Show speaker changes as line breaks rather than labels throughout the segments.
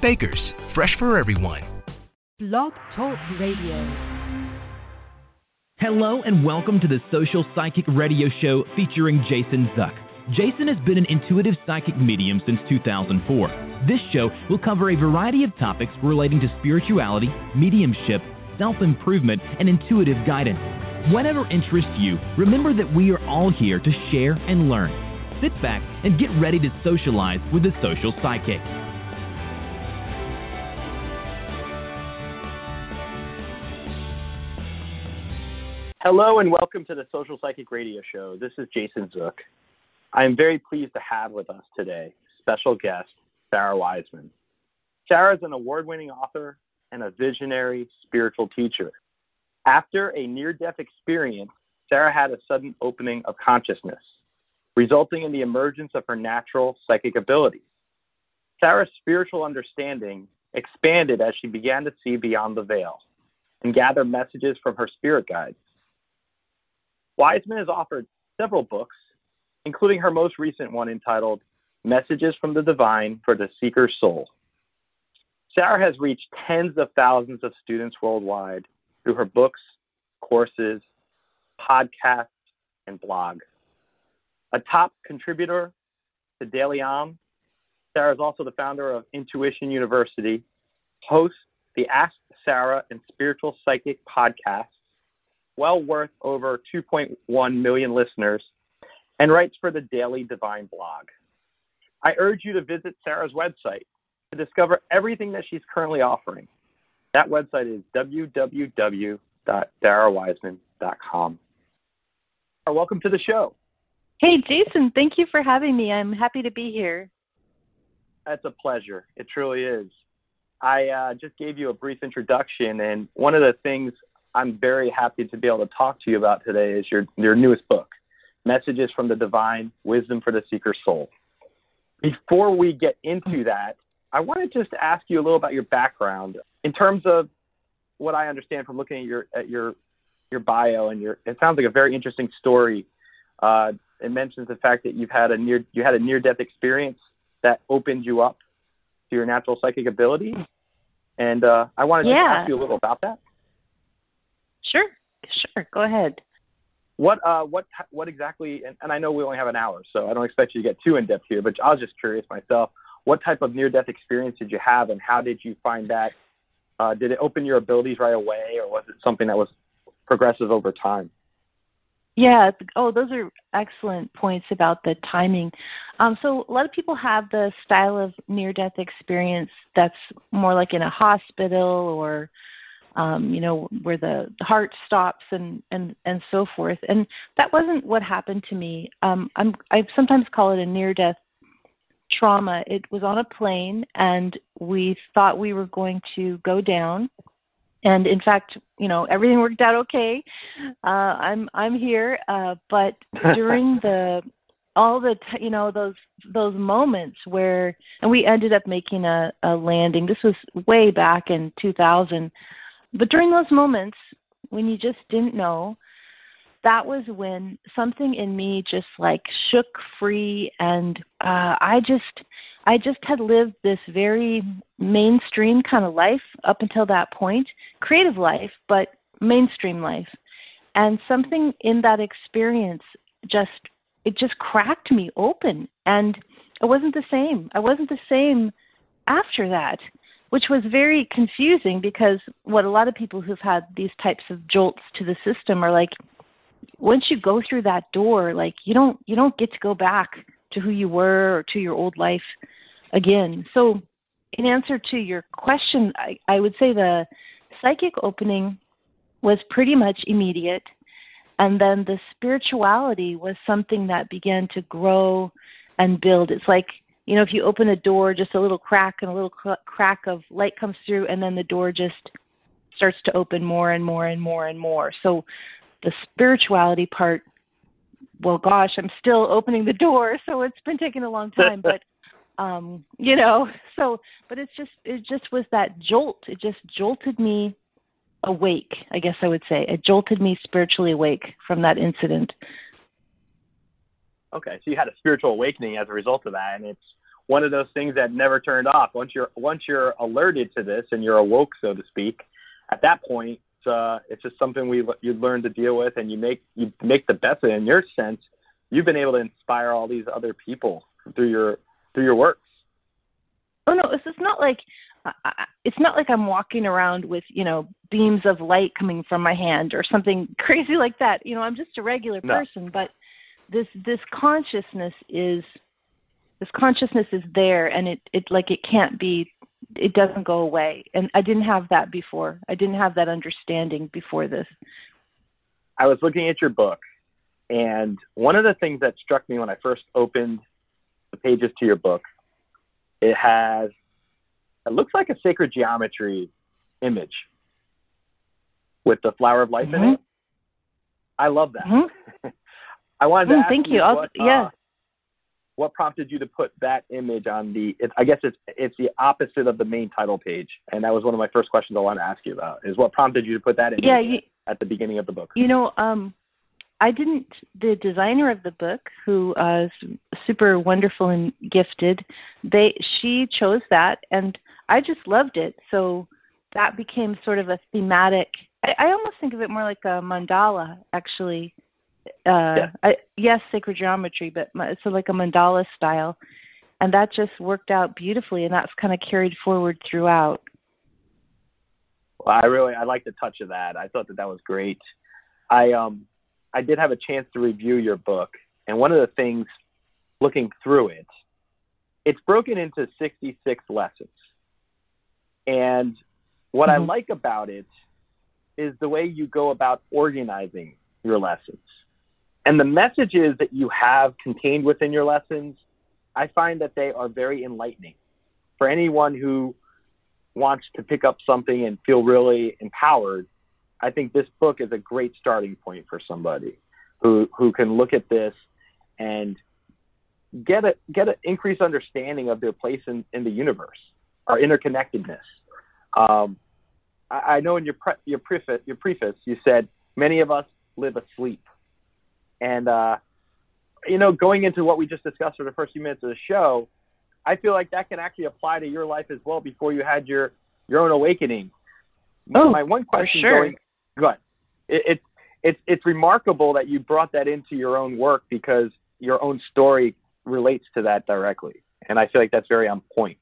Baker's, fresh for everyone.
Blog Talk Radio.
Hello and welcome to the Social Psychic Radio Show featuring Jason Zuk. Jason has been an intuitive psychic medium since 2004. This show will cover a variety of topics relating to spirituality, mediumship, self improvement, and intuitive guidance. Whatever interests you, remember that we are all here to share and learn. Sit back and get ready to socialize with the social psychic.
Hello and welcome to the Social Psychic Radio Show. This is Jason Zuk. I am very pleased to have with us today special guest Sara Wiseman. Sara is an award winning author and a visionary spiritual teacher. After a near death experience, Sara had a sudden opening of consciousness, resulting in the emergence of her natural psychic abilities. Sara's spiritual understanding expanded as she began to see beyond the veil and gather messages from her spirit guides. Wiseman has authored several books, including her most recent one entitled Messages from the Divine for the Seeker's Soul. Sara has reached tens of thousands of students worldwide through her books, courses, podcasts, and blog. A top contributor to Daily Om, Sara is also the founder of Intuition University, hosts the Ask Sara and Spiritual Psychic podcast, well worth over 2.1 million listeners, and writes for the Daily Divine blog. I urge you to visit Sara's website to discover everything that she's currently offering. That website is www.sarawiseman.com. Welcome to the show.
Hey, Jason, thank you for having me. I'm happy to be here.
That's a pleasure. It truly is. I uh, just gave you a brief introduction, and one of the things I'm very happy to be able to talk to you about today is your, your newest book, Messages from the Divine Wisdom for the Seeker's Soul. Before we get into that, I want to just ask you a little about your background in terms of what I understand from looking at your at your your bio and your. It sounds like a very interesting story. Uh, it mentions the fact that you've had a near you had a near death experience that opened you up to your natural psychic ability, and uh, I wanted
Yeah.
to ask you a little about that.
Sure, sure. Go ahead.
What uh what what exactly? And, and I know we only have an hour, so I don't expect you to get too in depth here. But I was just curious myself. What type of near death experience did you have, and how did you find that? Uh, did it open your abilities right away, or was it something that was progressive over time?
Yeah. Oh, those are excellent points about the timing. Um, so a lot of people have the style of near-death experience that's more like in a hospital or, um, you know, where the heart stops and and and so forth. And that wasn't what happened to me. Um, I'm I sometimes call it a near-death trauma. It was on a plane, and we thought we were going to go down and in fact you know everything worked out okay uh i'm i'm here uh but during the all the t- you know those those moments where and we ended up making a a landing this was way back in 2000 but during those moments when you just didn't know that was when something in me just like shook free and uh i just I just had lived this very mainstream kind of life up until that point, creative life, but mainstream life. And something in that experience just it just cracked me open and I wasn't the same. I wasn't the same after that, which was very confusing because what a lot of people who've had these types of jolts to the system are like once you go through that door, like you don't you don't get to go back to who you were or to your old life again. So, in answer to your question, I, I would say the psychic opening was pretty much immediate. And then the spirituality was something that began to grow and build. It's like you know, if you open a door, just a little crack and a little cr- crack of light comes through, and then the door just starts to open more and more and more and more. So the spirituality part, well, gosh, I'm still opening the door, so it's been taking a long time, but um, you know, so but it's just it just was that jolt. It just jolted me awake, I guess I would say. It jolted me spiritually awake from that incident.
Okay, so you had a spiritual awakening as a result of that, and it's one of those things that never turned off. Once you're once you're alerted to this and you're awoke, so to speak, at that point, uh, it's just something we you learn to deal with, and you make you make the best of it. In your sense, you've been able to inspire all these other people through your through your works.
Oh no, it's just not like it's not like I'm walking around with you know beams of light coming from my hand or something crazy like that. You know, I'm just a regular
no.
person, but this this consciousness is this consciousness is there, and it it like it can't be it doesn't go away. And I didn't have that before. I didn't have that understanding before this.
I was looking at your book, and one of the things that struck me when I first opened the pages to your book, it has it looks like a sacred geometry image with the flower of life
mm-hmm.
in it. I love that.
Mm-hmm.
I wanted to
mm,
ask
thank
you,
you.
what,
yeah.
Uh, what prompted you to put that image on the? It, I guess it's it's the opposite of the main title page, and that was one of my first questions I wanted to ask you about. Is what prompted you to put that image
yeah, you,
at the beginning of the book?
You know, um, I didn't. The designer of the book, who uh, is super wonderful and gifted, they she chose that, and I just loved it. So that became sort of a thematic. I, I almost think of it more like a mandala, actually. Uh,
yeah.
I, yes, sacred geometry, but it's like a mandala style, and that just worked out beautifully, and that's kind of carried forward throughout.
Well, I really I like the touch of that. I thought that that was great. I um I did have a chance to review your book, and one of the things looking through it, it's broken into 66 lessons. And what mm-hmm. I like about it is the way you go about organizing your lessons. And the messages that you have contained within your lessons, I find that they are very enlightening. For anyone who wants to pick up something and feel really empowered, I think this book is a great starting point for somebody who who can look at this and get a get an increased understanding of their place in, in the universe, our interconnectedness. Um, I, I, know in your pre, your preface your preface you said many of us live asleep, and uh, you know going into what we just discussed for the first few minutes of the show, I feel like that can actually apply to your life as well before you had your your own awakening.
Oh,
my one question
sure.
going, good. It, it, it's it's remarkable that you brought that into your own work because your own story relates to that directly, and I feel like that's very on point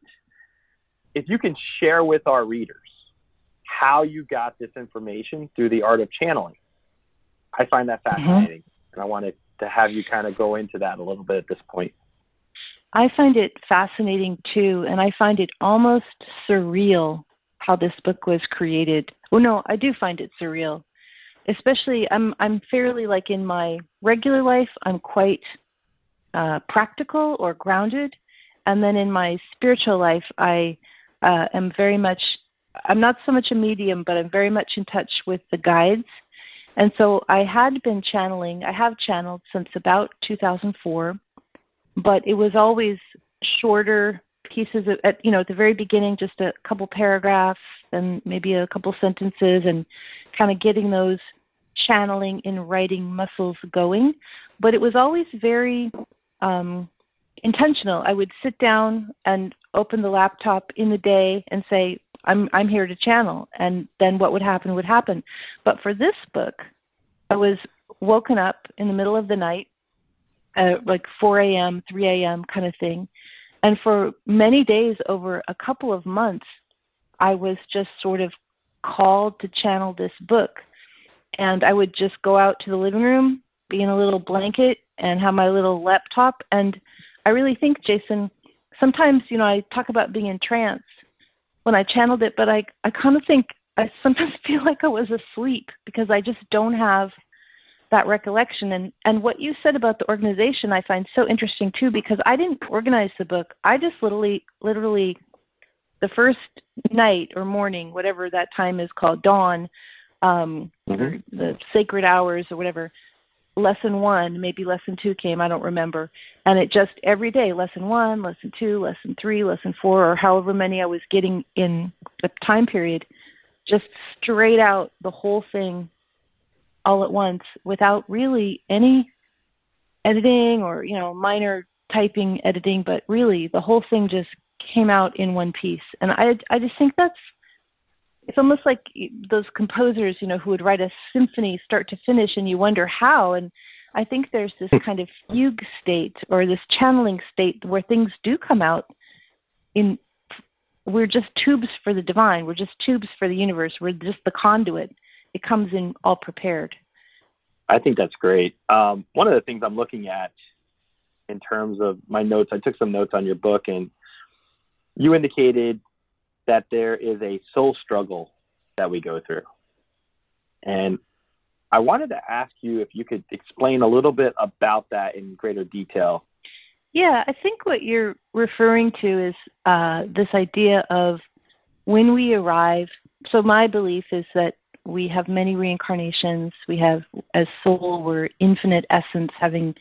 if you can share with our readers how you got this information through the art of channeling, I find that mm-hmm. fascinating. Mm-hmm. And I wanted to have you kind of go into that a little bit at this point.
I find it fascinating too, and I find it almost surreal how this book was created. Well, no, I do find it surreal. Especially, I'm I'm fairly like in my regular life, I'm quite uh, practical or grounded, and then in my spiritual life, I uh, am very much I'm not so much a medium, but I'm very much in touch with the guides. And so I had been channeling, I have channeled since about 2004, but it was always shorter pieces of, at, you know, at the very beginning, just a couple paragraphs and maybe a couple sentences and kind of getting those channeling in writing muscles going. But it was always very um, intentional. I would sit down and open the laptop in the day and say, I'm I'm here to channel and then what would happen would happen. But for this book, I was woken up in the middle of the night, uh, like 4 a.m., 3 a.m. kind of thing. And for many days over a couple of months, I was just sort of called to channel this book. And I would just go out to the living room, be in a little blanket, and have my little laptop. And I really think, Jason, sometimes you know I talk about being in trance when I channeled it, but I I kind of think I sometimes feel like I was asleep because I just don't have that recollection and and what you said about the organization I find so interesting too because I didn't organize the book. I just literally literally the first night or morning, whatever that time is called, dawn, um, mm-hmm. the sacred hours or whatever. Lesson one, maybe lesson two came, I don't remember. And it just every day, lesson one, lesson two, lesson three, lesson four, or however many I was getting in the time period, just straight out the whole thing all at once without really any editing or you know minor typing editing but really the whole thing just came out in one piece and i i just think that's it's almost like those composers you know who would write a symphony start to finish and you wonder how and i think there's this kind of fugue state or this channeling state where things do come out in we're just tubes for the divine we're just tubes for the universe we're just the conduit it comes in all prepared.
I think that's great. Um, one of the things I'm looking at in terms of my notes, I took some notes on your book, and you indicated that there is a soul struggle that we go through. And I wanted to ask you if you could explain a little bit about that in greater detail.
Yeah, I think what you're referring to is uh, this idea of when we arrive. So, my belief is that we have many reincarnations. We have, as soul, we're infinite essence, having,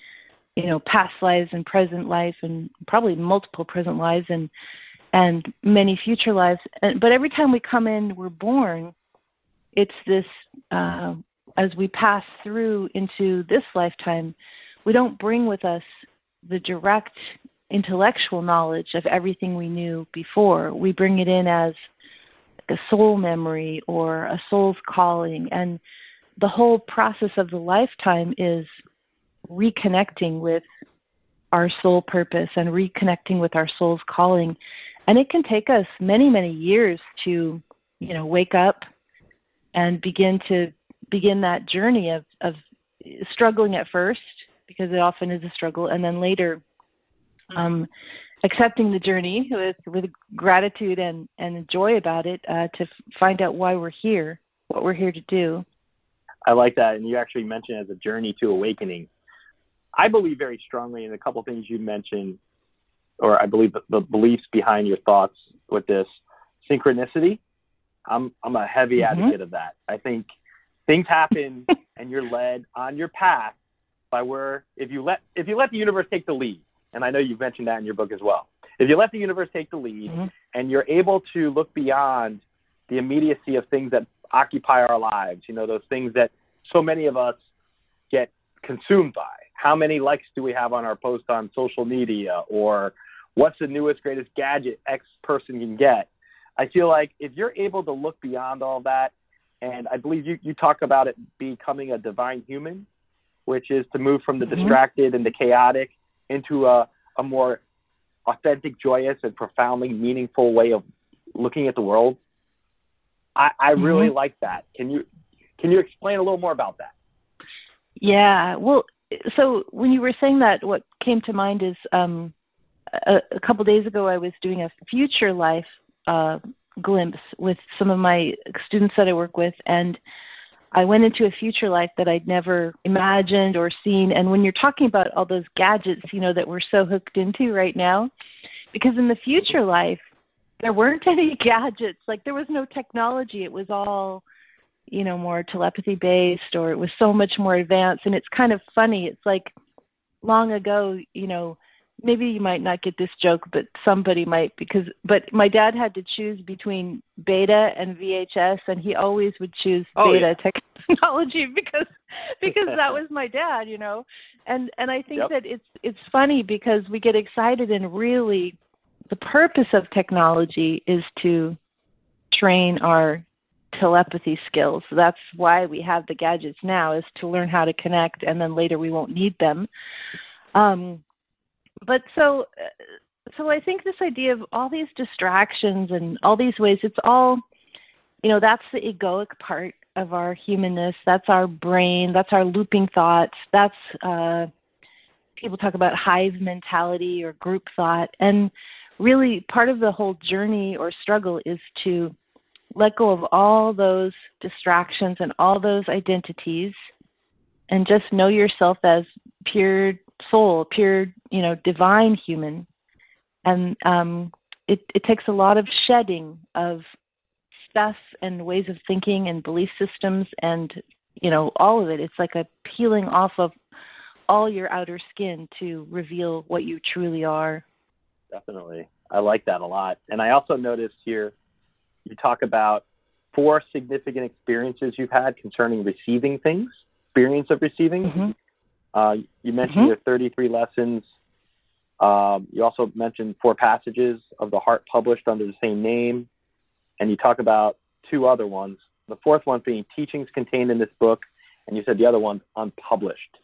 you know, past lives and present life, and probably multiple present lives, and and many future lives. But every time we come in, we're born. It's this uh, as we pass through into this lifetime, we don't bring with us the direct intellectual knowledge of everything we knew before. We bring it in as a soul memory or a soul's calling. And the whole process of the lifetime is reconnecting with our soul purpose and reconnecting with our soul's calling. And it can take us many, many years to, you know, wake up and begin to begin that journey of, of struggling at first, because it often is a struggle, and then later um, accepting the journey with with gratitude and and joy about it uh, to find out why we're here, what we're here to do.
I like that, and you actually mentioned as a journey to awakening. I believe very strongly in a couple of things you mentioned, or I believe the, the beliefs behind your thoughts with this synchronicity. I'm I'm a heavy mm-hmm. advocate of that. I think things happen and you're led on your path by where if you let if you let the universe take the lead and I know you've mentioned that in your book as well. If you let the universe take the lead mm-hmm. and you're able to look beyond the immediacy of things that occupy our lives, you know, those things that so many of us get consumed by. How many likes do we have on our post on social media or what's the newest, greatest gadget X person can get? I feel like if you're able to look beyond all that, and I believe you, you talk about it becoming a divine human, which is to move from the mm-hmm. distracted and the chaotic into a, a more authentic, joyous, and profoundly meaningful way of looking at the world. I, I really mm-hmm. like that. Can you can you explain a little more about that?
Yeah. Well, so when you were saying that, what came to mind is um, a, a couple days ago I was doing a future life uh, glimpse with some of my students that I work with, and I went into a future life that I'd never imagined or seen. And when you're talking about all those gadgets, you know, that we're so hooked into right now, because in the future life, there weren't any gadgets. Like there was no technology. It was all, you know, more telepathy based or it was so much more advanced. And it's kind of funny. It's like long ago, you know, maybe you might not get this joke, but somebody might because but my dad had to choose between beta and VHS and he always would choose oh, beta yeah. technology because because that was my dad, you know. And and I think yep. that it's it's funny because we get excited and really the purpose of technology is to train our telepathy skills. So that's why we have the gadgets now is to learn how to connect and then later we won't need them. Um, but so uh, so I think this idea of all these distractions and all these ways, it's all, you know, that's the egoic part of our humanness. That's our brain. That's our looping thoughts. That's uh, people talk about hive mentality or group thought, and really part of the whole journey or struggle is to let go of all those distractions and all those identities and just know yourself as pure soul, pure, you know, divine human. And um, it, it takes a lot of shedding of stuff and ways of thinking and belief systems and you know all of it. It's like a peeling off of all your outer skin to reveal what you truly are.
Definitely. I like that a lot. And I also noticed here you talk about four significant experiences you've had concerning receiving things, experience of receiving.
Mm-hmm.
Uh, you mentioned
Mhm.
your 33 lessons. Um, you also mentioned four passages of the heart published under the same name. And you talk about two other ones. The fourth one being teachings contained in this book, and you said the other one's unpublished.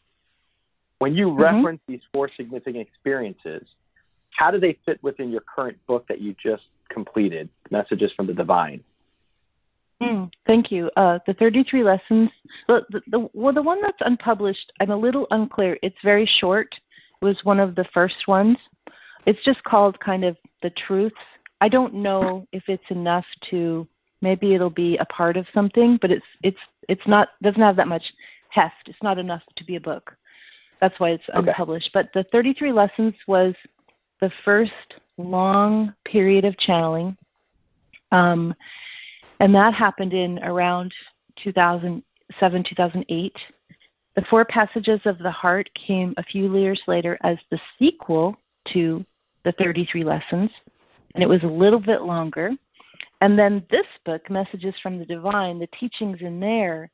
When you
Mhm.
reference these four significant experiences, how do they fit within your current book that you just completed, Messages from the Divine?
Mm, thank you. Uh, the 33 lessons, the, the, the, well, the one that's unpublished, I'm a little unclear. It's very short. It was one of the first ones. It's just called kind of the truths. I don't know if it's enough to maybe it'll be a part of something, but it's it's it's not doesn't have that much heft. It's not enough to be a book. That's why it's
Okay.
unpublished. But the 33 lessons was the first long period of channeling. Um, and that happened in around 2007, 2008. The Four Passages of the Heart came a few years later as the sequel to the 33 lessons, and it was a little bit longer. And then this book, Messages from the Divine, the teachings in there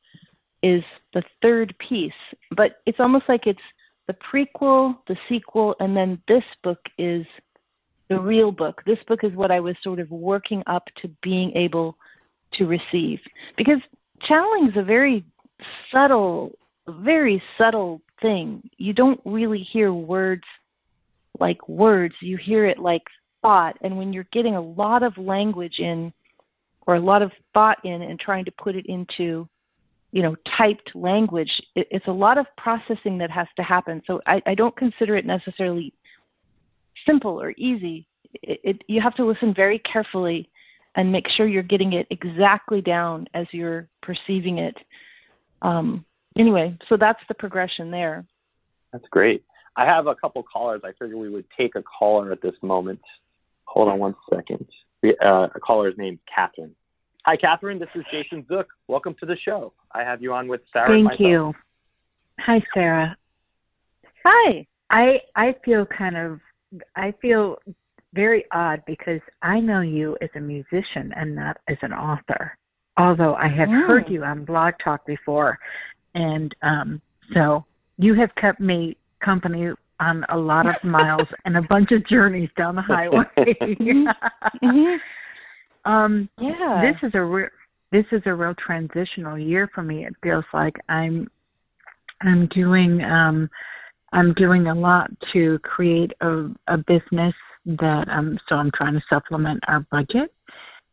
is the third piece, but it's almost like it's the prequel, the sequel, and then this book is the real book. This book is what I was sort of working up to being able to receive. Because channeling is a very subtle, very subtle thing. You don't really hear words like words, you hear it like thought. And when you're getting a lot of language in, or a lot of thought in, and trying to put it into you know typed language it, it's a lot of processing that has to happen so i, I don't consider it necessarily simple or easy it, it, you have to listen very carefully and make sure you're getting it exactly down as you're perceiving it um, anyway so that's the progression there
That's great. I have a couple callers. I figured we would take a caller at this moment. Hold on one second. The, uh, a caller's named Catherine. Hi, Catherine. This is Jason Zuk. Welcome to the show. I have you on with Sara.
Thank
myself.
you. Hi, Sara.
hi
I I feel kind of I feel very odd because I know you as a musician and not as an author. Although I have
Mm.
heard you on Blog Talk before, and um, so you have kept me company on a lot of miles and a bunch of journeys down the highway.
Mhm.
um,
yeah
this is a real this is a real transitional year for me. It feels like I'm I'm doing um I'm doing a lot to create a a business that um so I'm trying to supplement our budget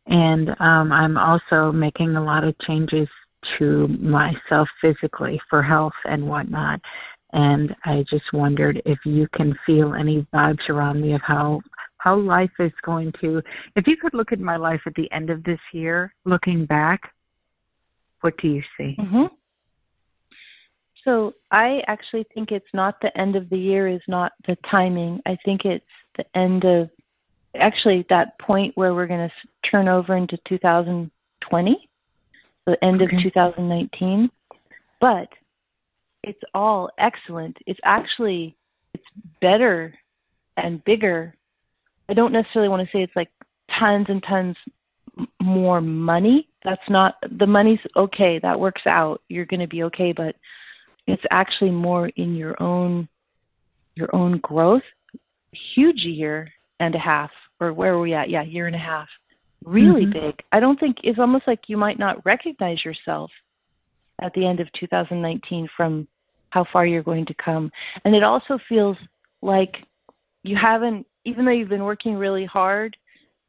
and um I'm also making a lot of changes to myself physically for health and whatnot. And I just wondered if you can feel any vibes around me of how how life is going to if you could look at my life at the end of this year, looking back, what do you see?
hmm So I actually think it's not the end of the year is not the timing. I think it's the end of actually that point where we're going to turn over into 2020, the end
Okay.
of 2019. But it's all excellent. It's actually it's better and bigger. I don't necessarily want to say it's like tons and tons more money. That's not the money's okay. That works out. You're going to be okay, but it's actually more in your own your own growth. Huge year and a half, or where are we at? Yeah, year and a half. Really
Mhm.
big. I don't think it's almost like you might not recognize yourself at the end of 2019 from how far you're going to come. And it also feels like you haven't, even though you've been working really hard,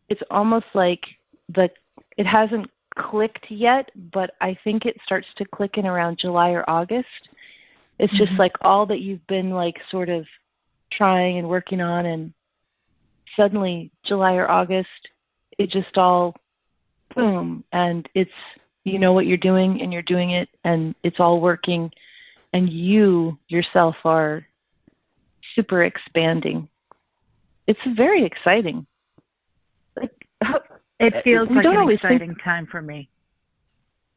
it's almost like the it hasn't clicked yet, but I think it starts to click in around July or August. It's just
Mhm.
like all that you've been like sort of trying and working on and suddenly July or August it just all boom and it's you know what you're doing and you're doing it and it's all working and you yourself are super expanding. It's very exciting. Like
it uh, feels like an exciting think, time for me.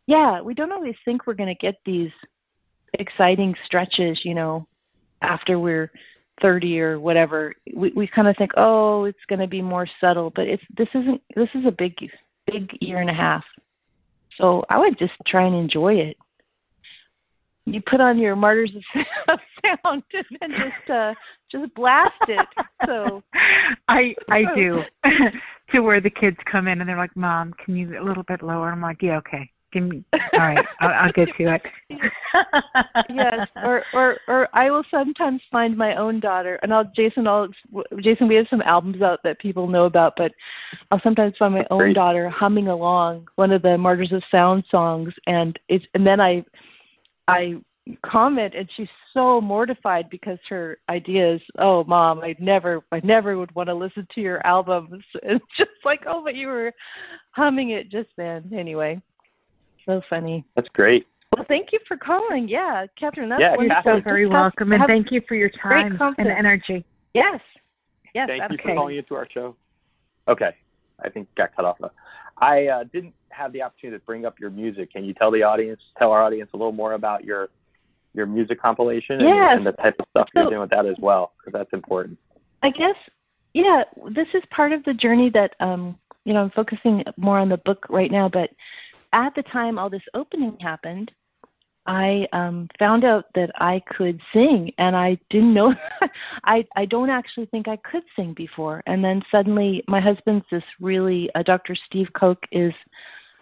Yeah, we don't always think we're going to get these exciting stretches, you know, after we're 30 or whatever. We we kind of think, "Oh, it's going to be more subtle," but it's this isn't this is a big big year and a half. So, I would just try and enjoy it you put on your martyrs of sound and just uh just blast it so
i i do to where the kids come in and they're like mom can you a little bit lower i'm like yeah okay give me all right i'll, I'll get to it.
Yes or or or i will sometimes find my own daughter and i'll jason i'll jason we have some albums out that people know about but i'll sometimes find my own daughter humming along one of the martyrs of sound songs and it's and then i I comment and she's so mortified because her idea is oh mom i never i never would want to listen to your albums. It's just like oh but you were humming it just then. Anyway so funny.
That's great.
Well thank you for calling. Yeah catherine that's
yeah,
wonderful.
so very welcome and thank you for your time and energy.
Yes. Yes
thank
absolutely.
you for calling into our show. Okay i think got cut off. I uh, didn't have the opportunity to bring up your music. Can you tell the audience tell our audience a little more about your your music compilation
yes.
and, and the type of stuff so, you're doing with that as well, because that's important.
I guess, yeah, this is part of the journey that, um, you know, I'm focusing more on the book right now, but at the time all this opening happened, I um found out that I could sing and I didn't know I I don't actually think I could sing before and then suddenly my husband's this really uh, Dr. Steve Koch is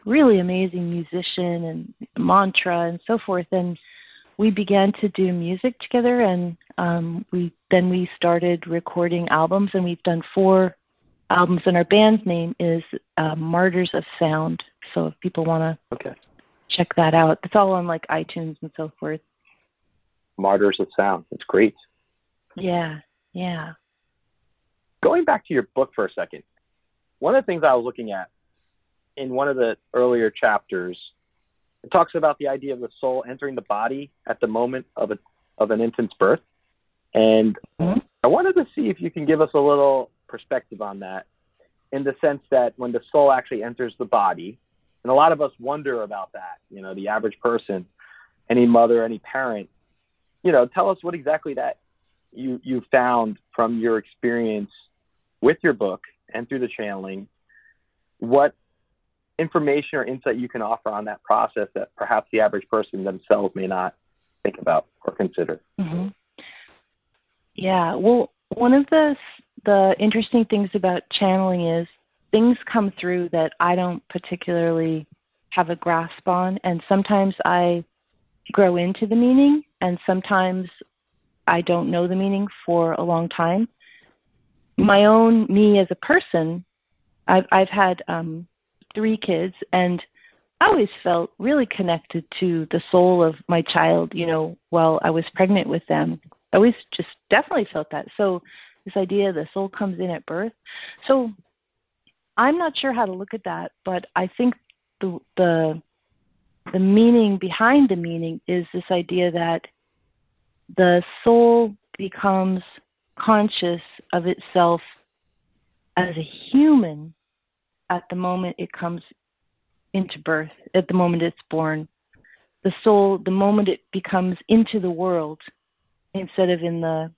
really amazing musician and mantra and so forth and we began to do music together and um we then we started recording albums and we've done four albums and our band's name is uh, martyrs of sound so if people want to
okay.
check that out it's all on like itunes and so forth.
Martyrs of sound. It's great.
Yeah yeah.
Going back to your book for a second one of the things i was looking at in one of the earlier chapters it talks about the idea of the soul entering the body at the moment of a of an infant's birth, and mm-hmm. I wanted to see if you can give us a little perspective on that, in the sense that when the soul actually enters the body, and a lot of us wonder about that. You know, the average person, any mother, any parent, you know, tell us what exactly that you you found from your experience with your book and through the channeling. What information or insight you can offer on that process that perhaps the average person themselves may not think about or consider.
Mm-hmm. Yeah, well, one of the the interesting things about channeling is things come through that I don't particularly have a grasp on, and sometimes I grow into the meaning, and sometimes I don't know the meaning for a long time. My own me as a person, I've I've had um, three kids and I always felt really connected to the soul of my child, you know, while I was pregnant with them. I always just definitely felt that. So this idea the soul comes in at birth. So I'm not sure how to look at that, but I think the the the meaning behind the meaning is this idea that the soul becomes conscious of itself as a human at the moment it comes into birth, at the moment it's born. The soul, the moment it becomes into the world, instead of in the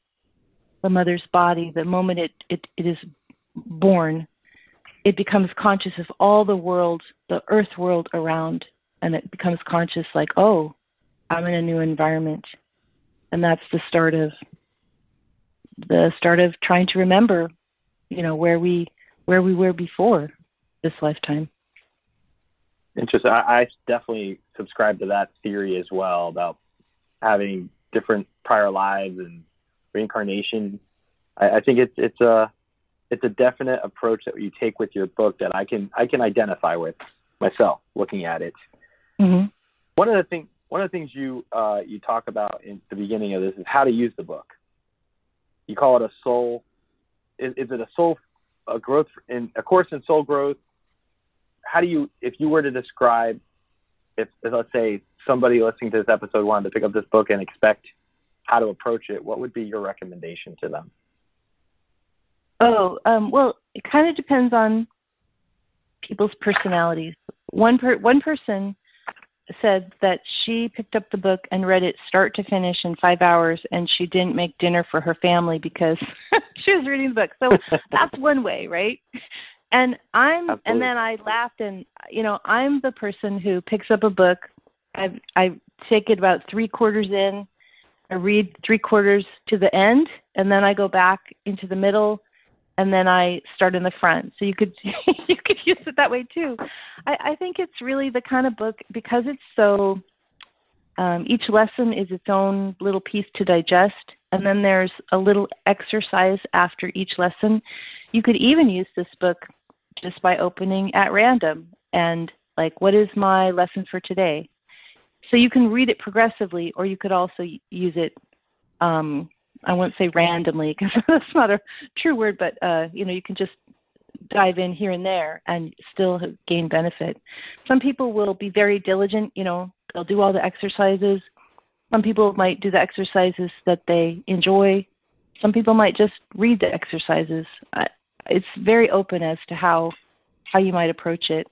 the mother's body, the moment it, it, it is born, it becomes conscious of all the world, the earth world around, and it becomes conscious like, oh, I'm in a new environment. And that's the start of the start of trying to remember, you know, where we where we were before this lifetime.
Interesting. I, I definitely subscribe to that theory as well about having different prior lives and reincarnation. I, I think it's it's a it's a definite approach that you take with your book that I can I can identify with myself looking at it.
Mm-hmm.
One of the things one of the things you uh, you talk about in the beginning of this is how to use the book. You call it a soul. Is, is it a soul a growth in a course in soul growth how do you, if you were to describe if, if let's say somebody listening to this episode wanted to pick up this book and expect how to approach it, what would be your recommendation to them?
Oh, um, well, it kind of depends on people's personalities. One per one person said that she picked up the book and read it start to finish in five hours, and she didn't make dinner for her family because she was reading the book. So that's one way, right? And I'm,
Absolutely.
and then I laughed, and you know, I'm the person who picks up a book. I I take it about three quarters in. I read three quarters to the end, and then I go back into the middle, and then I start in the front. So you could you could use it that way too. I, I think it's really the kind of book because it's so. Um, each lesson is its own little piece to digest, and then there's a little exercise after each lesson. You could even use this book just by opening at random and like, what is my lesson for today? So you can read it progressively, or you could also use it. Um, I won't say randomly because that's not a true word, but uh, you know, you can just dive in here and there and still gain benefit. Some people will be very diligent. You know, they'll do all the exercises. Some people might do the exercises that they enjoy. Some people might just read the exercises. It's very open as to how how you might approach it.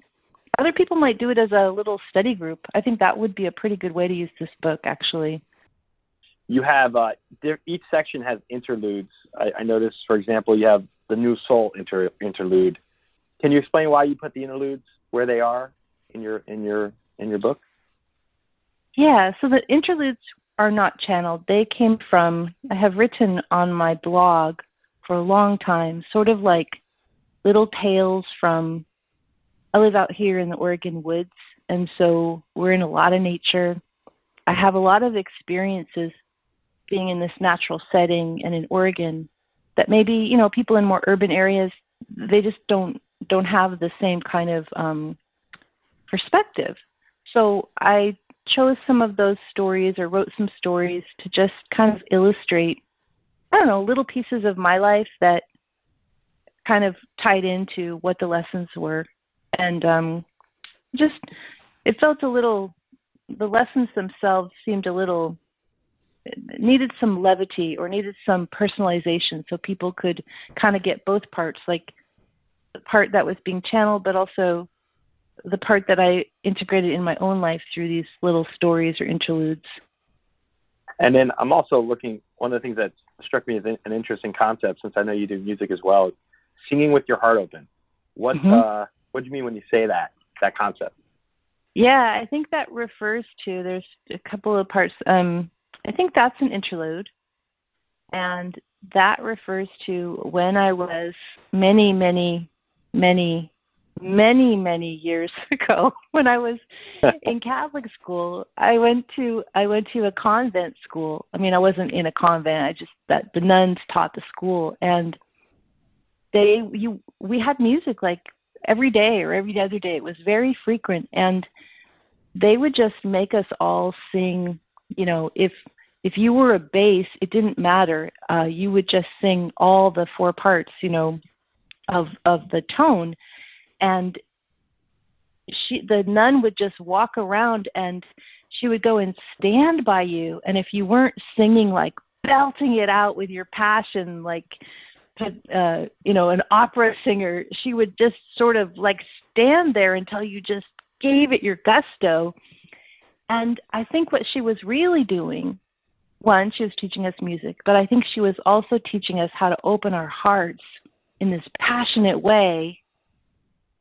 Other people might do it as a little study group. I think that would be a pretty good way to use this book, actually.
You have uh, each section has interludes. I, I noticed, for example, you have the New Soul inter, interlude. Can you explain why you put the interludes where they are in your in your in your book?
Yeah, so the interludes are not channeled. They came from I have written on my blog for a long time, sort of like little tales from I live out here in the Oregon woods and so we're in a lot of nature. I have a lot of experiences being in this natural setting and in Oregon that maybe, you know, people in more urban areas they just don't don't have the same kind of um perspective. So I chose some of those stories or wrote some stories to just kind of illustrate I don't know, little pieces of my life that kind of tied into what the lessons were. And um just it felt a little the lessons themselves seemed a little needed some levity or needed some personalization so people could kind of get both parts like the part that was being channeled but also the part that I integrated in my own life through these little stories or interludes.
And then I'm also looking. One of the things that struck me as an interesting concept, since I know you do music as well, singing with your heart open. What
Mhm.
uh, what do you mean when you say that that concept?
Yeah, I think that refers to there's a couple of parts. Um, I think that's an interlude, and that refers to when I was many, many, many, many, many years ago when I was in Catholic school. I went to I went to a convent school. I mean, I wasn't in a convent. I just that the nuns taught the school, and they you we had music like every day or every other day. It was very frequent, and they would just make us all sing. You know, if if you were a bass, it didn't matter. Uh, you would just sing all the four parts. You know, of of the tone, and she the nun would just walk around and she would go and stand by you and if you weren't singing like belting it out with your passion like uh you know an opera singer she would just sort of like stand there until you just gave it your gusto and i think what she was really doing one she was teaching us music but i think she was also teaching us how to open our hearts in this passionate way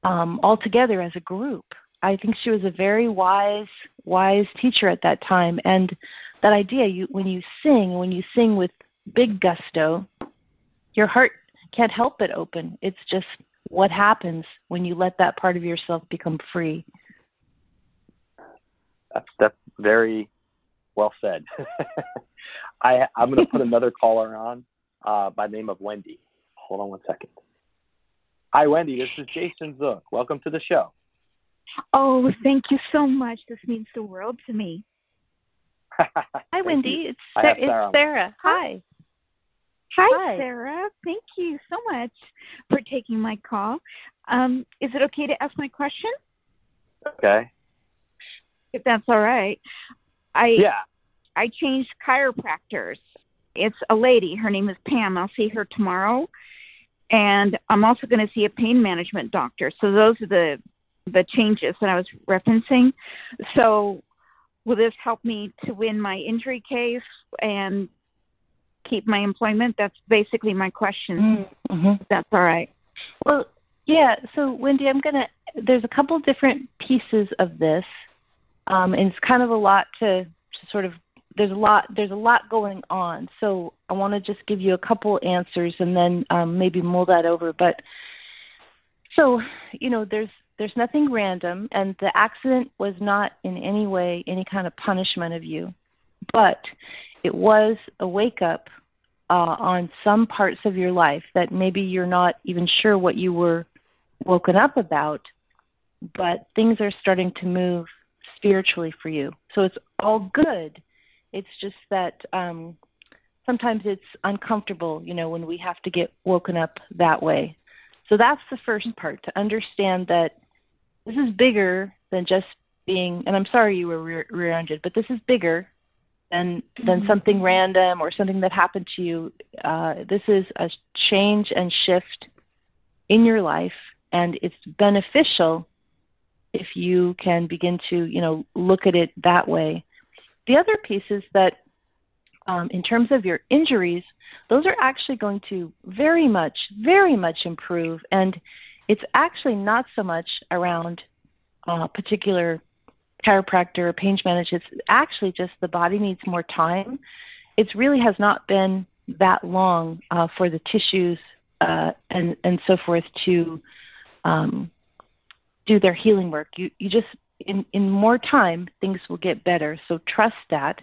um, all together as a group. I think she was a very wise, wise teacher at that time. And that idea, you when you sing, when you sing with big gusto, your heart can't help but open. It's just what happens when you let that part of yourself become free.
That's that's very well said. I I'm going to put another caller on uh, by the name of Wendy. Hold on one second. Hi, Wendy. This is Jason Zuk. Welcome to the show.
Oh, thank you so much. This means the world to me.
Hi, Wendy. It's
I
Sa-
Sara
it's Sara. Hi.
Hi,
Hi.
Sara. Thank you so much for taking my call. Um, is it okay to ask my question?
okay.
if that's all right. I
Yeah.
I changed chiropractors. It's a lady. Her name is Pam. I'll see her tomorrow, and I'm also going to see a pain management doctor. So those are the the changes that I was referencing. So will this help me to win my injury case and keep my employment? That's basically my question.
Mm-hmm.
That's all right.
Well, yeah. So, Wendy, I'm gonna. There's a couple different pieces of this, um, and it's kind of a lot to, to sort of. There's a lot. There's a lot going on. So I want to just give you a couple answers and then um, maybe mull that over. But so you know, there's there's nothing random, and the accident was not in any way any kind of punishment of you, but it was a wake up uh, on some parts of your life that maybe you're not even sure what you were woken up about, but things are starting to move spiritually for you. So it's all good. It's just that um, sometimes it's uncomfortable, you know, when we have to get woken up that way. So that's the first part to understand that this is bigger than just being, and I'm sorry you were rear- rear-ended, but this is bigger than than
Mhm.
something random or something that happened to you. Uh, this is a change and shift in your life, and it's beneficial if you can begin to, you know, look at it that way. The other piece is that, um, in terms of your injuries, those are actually going to very much, very much improve, and it's actually not so much around uh, particular chiropractor or pain management. It's actually just the body needs more time. It really has not been that long uh, for the tissues uh, and and so forth to um, do their healing work. You you just in in more time things will get better. So trust that.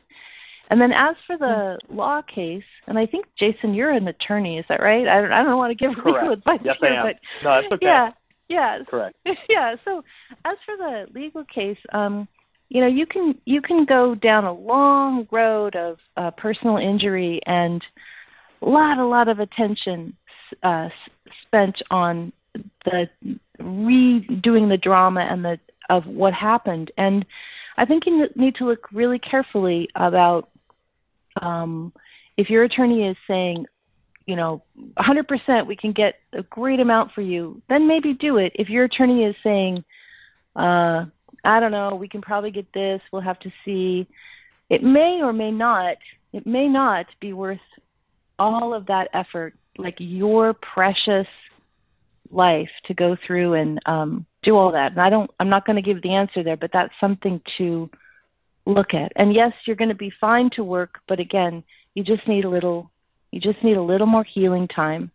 And then as for the law case, and I think Jason, you're an attorney, is that right? I don't I don't want to give
Correct.
legal advice
Yes,
here,
I am.
but
No, that's okay.
yeah, yeah.
Correct.
yeah. So as for the legal case, um, you know, you can you can go down a long road of uh, personal injury and a lot a lot of attention uh, spent on the redoing the drama and the of what happened. And I think you need to look really carefully about um, if your attorney is saying, you know, 100% we can get a great amount for you, then maybe do it. If your attorney is saying, uh, I don't know, we can probably get this, we'll have to see, it may or may not, it may not be worth all of that effort, like your precious life to go through and um, do all that. And I don't, I'm not going to give the answer there, but that's something to look at. And yes, you're going to be fine to work, but again, you just need a little you just need a little more healing time.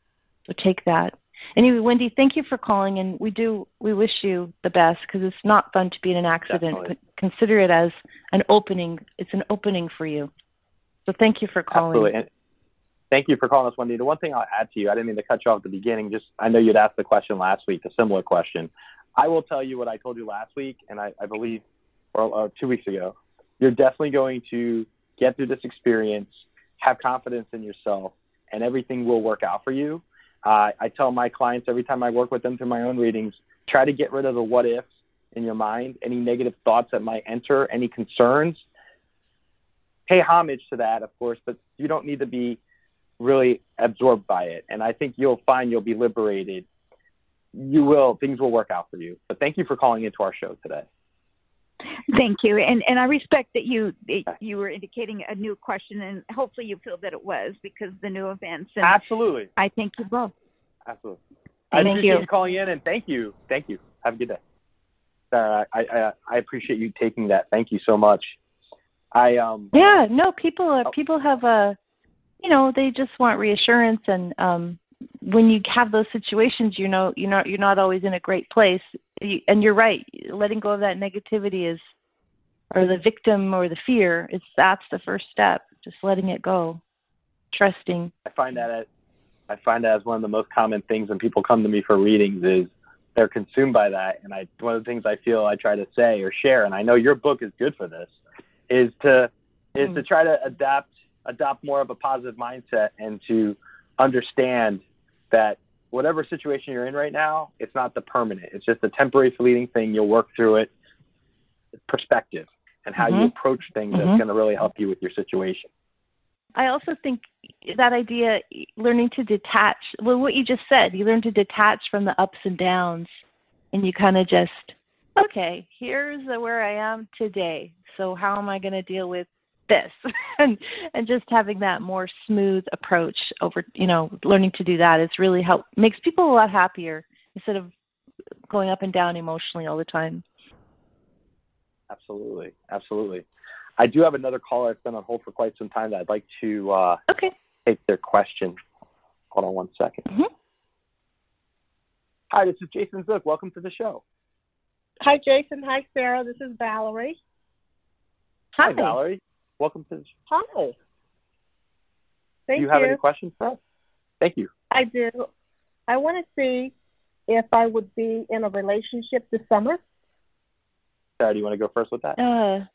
So take that. Anyway, Wendy, thank you for calling, and we do we wish you the best because it's not fun to be in an accident,
Definitely.
but consider it as an opening. It's an opening for you. So thank you for calling.
Absolutely. Thank you for calling us, Wendy. The one thing I'll add to you, I didn't mean to cut you off at the beginning. Just I know you'd asked the question last week, a similar question. I will tell you what I told you last week, and I, I believe, or, or two weeks ago. You're definitely going to get through this experience, have confidence in yourself, and everything will work out for you. Uh, I tell my clients every time I work with them through my own readings, try to get rid of the what ifs in your mind, any negative thoughts that might enter, any concerns. Pay homage to that, of course, but you don't need to be really absorbed by it. And I think you'll find you'll be liberated. You will, things will work out for you. But thank you for calling into our show today.
Thank you, and and I respect that you you were indicating a new question, and hopefully you feel that it was because of the new events. And
Absolutely.
I thank you both.
Absolutely. I
Thank
appreciate
you.
you. calling in, and thank you. Thank you. Have a good day. Sara, I, I, I appreciate you taking that. Thank you so much. I um
Yeah, no, people are
Oh.
people have a you know, they just want reassurance and um when you have those situations, you know, you're not you're not always in a great place. And you're right, letting go of that negativity is or the victim or the fear, it's that's the first step, just letting it go. Trusting.
I find that as, I find that as one of the most common things when people come to me for readings is they're consumed by that. And I one of the things I feel I try to say or share, and I know your book is good for this, is to is to try to adapt adopt more of a positive mindset and to understand that whatever situation you're in right now, it's not the permanent. It's just a temporary fleeting thing. You'll work through it. Perspective. and how
Mhm.
you approach things
Mhm.
that's going to really help you with your situation.
Mhm.
That's going to really help you with your situation.
I also think that idea, learning to detach, well, what you just said, you learn to detach from the ups and downs, and you kind of just, okay, here's where I am today. So how am I going to deal with this? and and just having that more smooth approach over, you know, learning to do that is really help makes people a lot happier instead of going up and down emotionally all the time.
Absolutely, absolutely. I do have another caller that's been on hold for quite some time that I'd like to uh,
Okay.
take their question. Hold on one second.
Mhm.
Hi, this is Jason Zuk. Welcome to the show.
Hi, Jason. Hi, Sara. This is Valerie.
Hi,
Valerie. Welcome to the show.
Hi. Thank you.
do you have any questions for us? Thank you.
I do. I want to see if I would be in a relationship this summer.
Sara, do you want to go first with that?
Uh,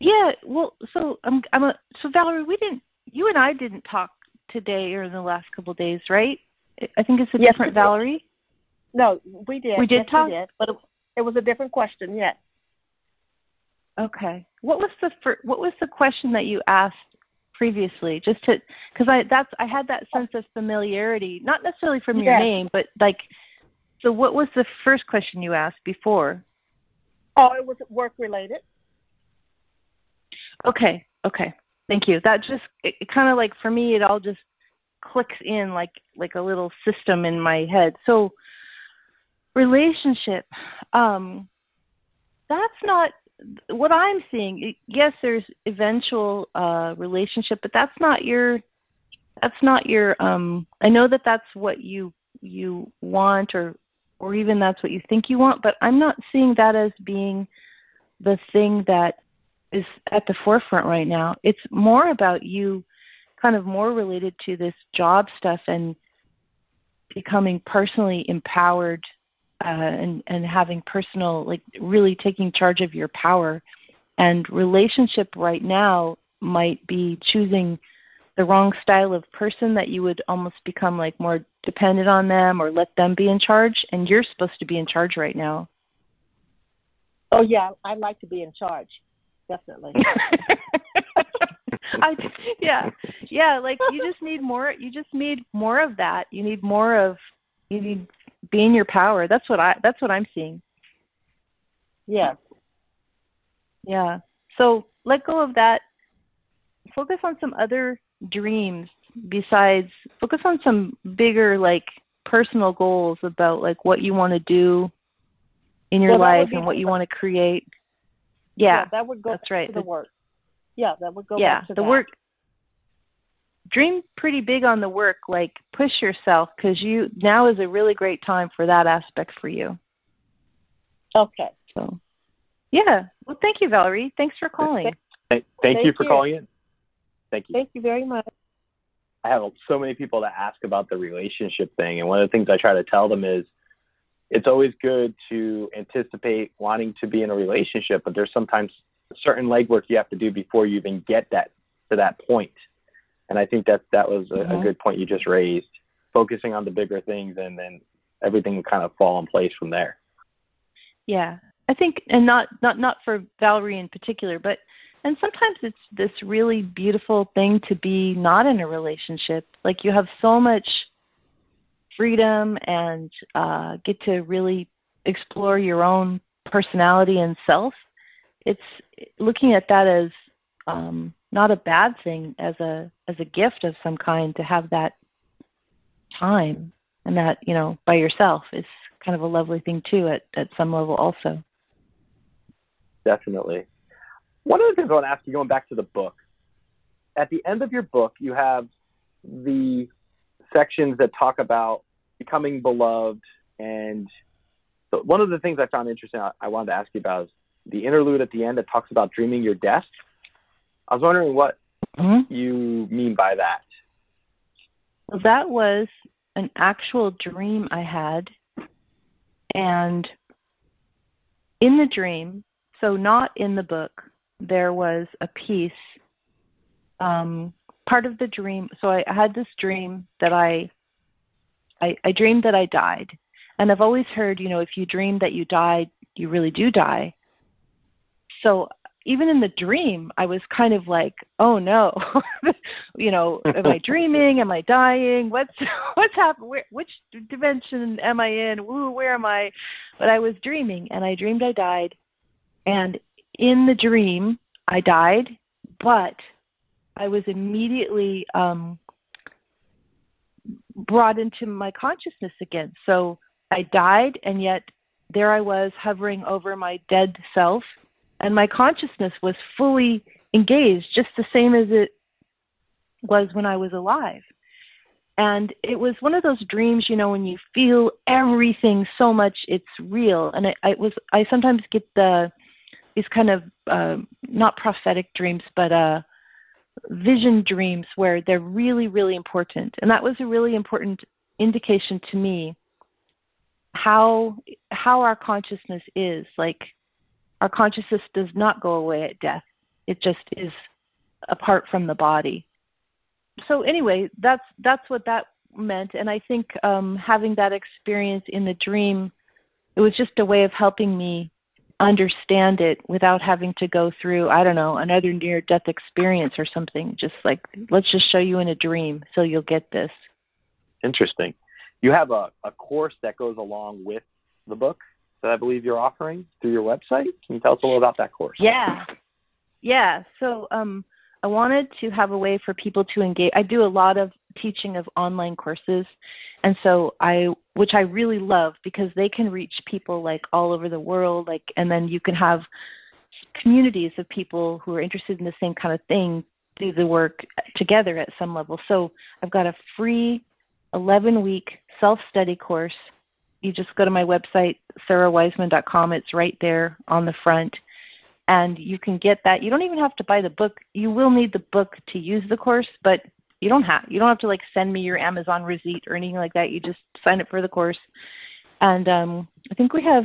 yeah. Well, so I'm I'm a so Valerie, we didn't you and I didn't talk today or in the last couple of days, right? I- I think it's a
Yes,
different
we.
Valerie.
No, we did.
We did
yes,
talk?
We did, but it, it was a different question. Yes.
Okay. What was the fir- what was the question that you asked previously? Just to because I that's I had that sense of familiarity, not necessarily from your
Yes.
name, but like. So what was the first question you asked before?
Oh, it was work related.
Okay, okay. Thank you. That just it, it kind of like for me it all just clicks in like like a little system in my head. So relationship um that's not what I'm seeing. Yes, there's eventual uh relationship, but that's not your that's not your um I know that that's what you you want or or even that's what you think you want, but I'm not seeing that as being the thing that is at the forefront right now. It's more about you kind of more related to this job stuff and becoming personally empowered uh, and and having personal like really taking charge of your power and relationship right now might be choosing the wrong style of person that you would almost become like more dependent on them or let them be in charge and you're supposed to be in charge right now
Oh yeah, I'd like to be in charge. Definitely.
I yeah. Yeah, like you just need more you just need more of that. You need more of you need be in your power. That's what I that's what I'm seeing.
Yeah.
Yeah. So let go of that. Focus on some other dreams besides focus on some bigger like personal goals about like what you want to do in your
Well,
life and what you want to create. Yeah.
that would go
that's right.
to the work. Yeah, that would go
yeah, the
that.
work. Dream pretty big on the work. Like push yourself because you now is a really great time for that aspect for you.
Okay.
So, yeah. Well, thank you, Valerie. Thanks for calling.
Thank, thank,
Thank
you for
you.
calling in. Thank you.
Thank you very much.
I have so many people that ask about the relationship thing, and one of the things I try to tell them is it's always good to anticipate wanting to be in a relationship, but there's sometimes certain legwork you have to do before you even get that to that point. And I think that that was a, a
Mhm.
good point you just raised, focusing on the bigger things, and then everything will kind of fall in place from there.
Yeah, I think, and not not not for Valerie in particular, but and sometimes it's this really beautiful thing to be not in a relationship. Like you have so much freedom and uh, get to really explore your own personality and self. It's looking at that as um, not a bad thing, as a as a gift of some kind to have that time and that you know by yourself is kind of a lovely thing too at at some level also.
Definitely. One of the things I want to ask you, going back to the book, at the end of your book, you have the sections that talk about becoming beloved. And so one of the things I found interesting, I, I wanted to ask you about is the interlude at the end that talks about dreaming your death. I was wondering what
Mm-hmm.
you mean by that.
Well, that was an actual dream I had. And in the dream, so not in the book, there was a piece, um, part of the dream. So I, had this dream that I, I, I dreamed that I died. And I've always heard, you know, if you dream that you died, you really do die. So even in the dream, I was kind of like, oh no, you know, am I dreaming? Am I dying? What's what's happening? Which dimension am I in? Ooh, where am I? But I was dreaming, and I dreamed I died, and in the dream I died, but I was immediately um, brought into my consciousness again. So I died, and yet there I was hovering over my dead self and my consciousness was fully engaged, just the same as it was when I was alive. And it was one of those dreams, you know, when you feel everything so much it's real. And I, I was I sometimes get the these kind of uh, not prophetic dreams, but uh, vision dreams where they're really really important. And that was a really important indication to me how how our consciousness is like our consciousness does not go away at death. It just is apart from the body. So anyway, that's that's what that meant, and I think um, having that experience in the dream, it was just a way of helping me understand it without having to go through I don't know another near death experience or something. Just like let's just show you in a dream so you'll get this.
Interesting. You have a, a course that goes along with the book that I believe you're offering through your website. Can you tell us a little about that course?
Yeah. Yeah. So um, I wanted to have a way for people to engage. I do a lot of teaching of online courses, and so I, which I really love because they can reach people like all over the world. Like, and then you can have communities of people who are interested in the same kind of thing do the work together at some level. So I've got a free 11 week self study course you just go to my website, sarawiseman.com. It's right there on the front. And you can get that. You don't even have to buy the book. You will need the book to use the course, but you don't have you don't have to like send me your Amazon receipt or anything like that. You just sign up for the course. And um I think we have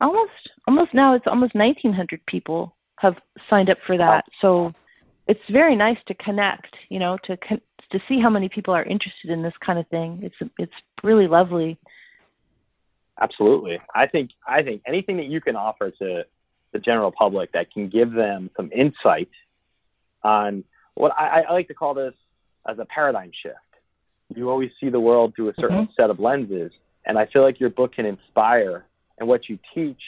almost almost now it's almost 1900 people have signed up for that. So it's very nice to connect, you know, to to see how many people are interested in this kind of thing. It's it's really lovely.
Absolutely. I think I think anything that you can offer to the general public that can give them some insight on what I, I like to call this as a paradigm shift. You always see the world through a certain mm-hmm. set of lenses, and I feel like your book can inspire, and what you teach,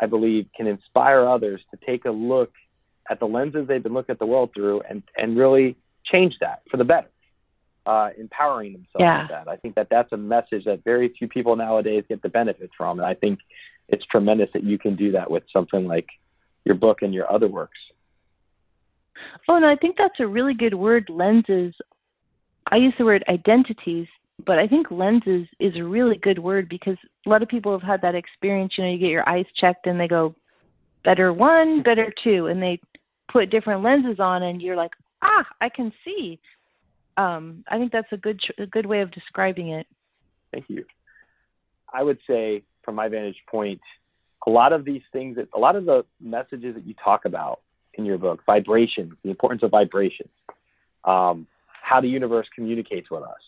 I believe, can inspire others to take a look at the lenses they've been looking at the world through, and and really change that for the better uh, empowering themselves
yeah.
with that. I think that that's a message that very few people nowadays get the benefit from, and I think it's tremendous that you can do that with something like your book and your other works.
Oh, and I think that's a really good word, lenses. I use the word identities, but I think lenses is a really good word because a lot of people have had that experience. You know, you get your eyes checked and they go, better one, better two, and they put different lenses on, and you're like, ah, I can see um, I think that's a good a good way of describing it.
Thank you. I would say, from my vantage point, a lot of these things, that, a lot of the messages that you talk about in your book, vibrations, the importance of vibrations, um, how the universe communicates with us,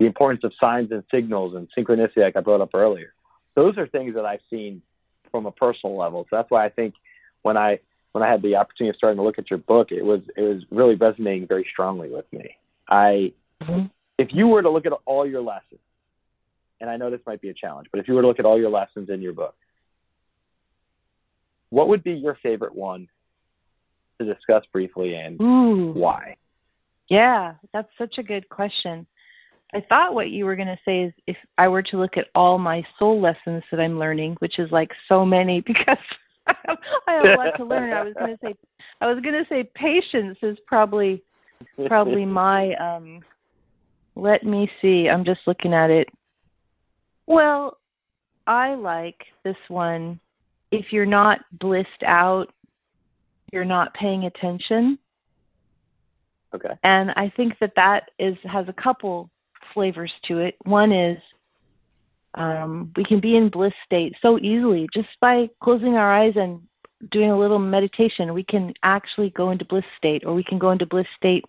the importance of signs and signals and synchronicity, like I brought up earlier. Those are things that I've seen from a personal level. So that's why I think when I when I had the opportunity of starting to look at your book, it was it was really resonating very strongly with me. I, mm-hmm. if you were to look at all your lessons, and I know this might be a challenge, but if you were to look at all your lessons in your book, what would be your favorite one to discuss briefly and
Ooh.
why?
Yeah, that's such a good question. I thought what you were going to say is if I were to look at all my soul lessons that I'm learning, which is like so many because I have a lot to learn. I was going to say I was going to say patience is probably probably my um let me see. I'm just looking at it. Well, I like this one. If you're not blissed out, you're not paying attention.
Okay.
And I think that that is has a couple flavors to it. One is um, we can be in bliss state so easily just by closing our eyes and doing a little meditation, we can actually go into bliss state, or we can go into bliss state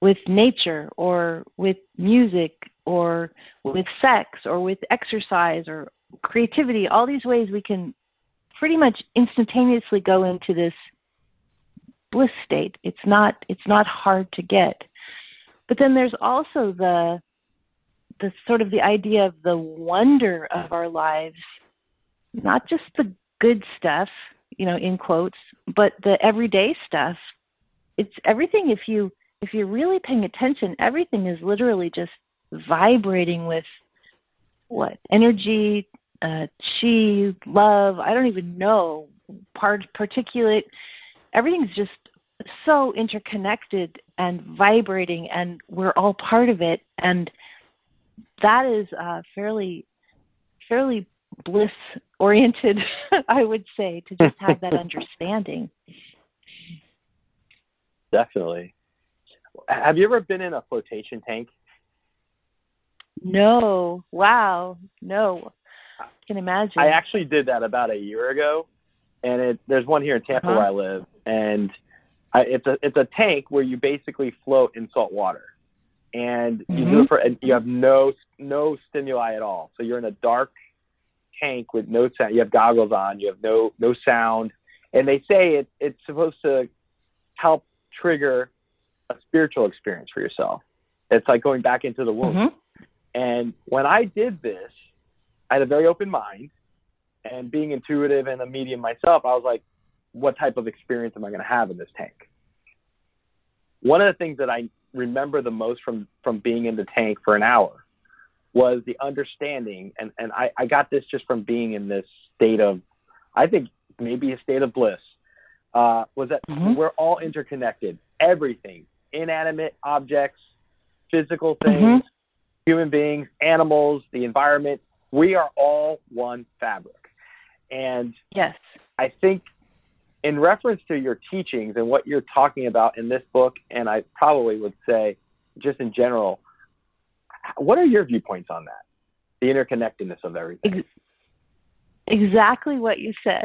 with nature, or with music, or with sex, or with exercise, or creativity. All these ways we can pretty much instantaneously go into this bliss state. It's not it's not hard to get. But then there's also the the sort of the idea of the wonder of our lives, not just the good stuff, you know, in quotes, but the everyday stuff. It's everything if you if you're really paying attention, everything is literally just vibrating with what? Energy, uh, chi, love, I don't even know, part particulate. Everything's just so interconnected and vibrating and we're all part of it and that is uh, fairly fairly bliss oriented i would say to just have that understanding.
Definitely. Have you ever been in a flotation tank?
No. Wow. No. I can imagine.
I actually did that about a year ago and it there's one here in tampa uh-huh. where i live and I, it's a it's a tank where you basically float in salt water, and mm-hmm. you do it for and you have no no stimuli at all. So you're in a dark tank with no sound. You have goggles on. You have no no sound, and they say it it's supposed to help trigger a spiritual experience for yourself. It's like going back into the womb. Mm-hmm. And when I did this, I had a very open mind, and being intuitive and a medium myself, I was like, what type of experience am I going to have in this tank? One of the things that I remember the most from from being in the tank for an hour was the understanding, and and I, I got this just from being in this state of, I think maybe a state of bliss, uh, was that mm-hmm. we're all interconnected. Everything, inanimate objects, physical things, mm-hmm. human beings, animals, the environment, we are all one fabric. And
yes,
I think in reference to your teachings and what you're talking about in this book, and I probably would say just in general, what are your viewpoints on that? The interconnectedness of everything.
Exactly what you said.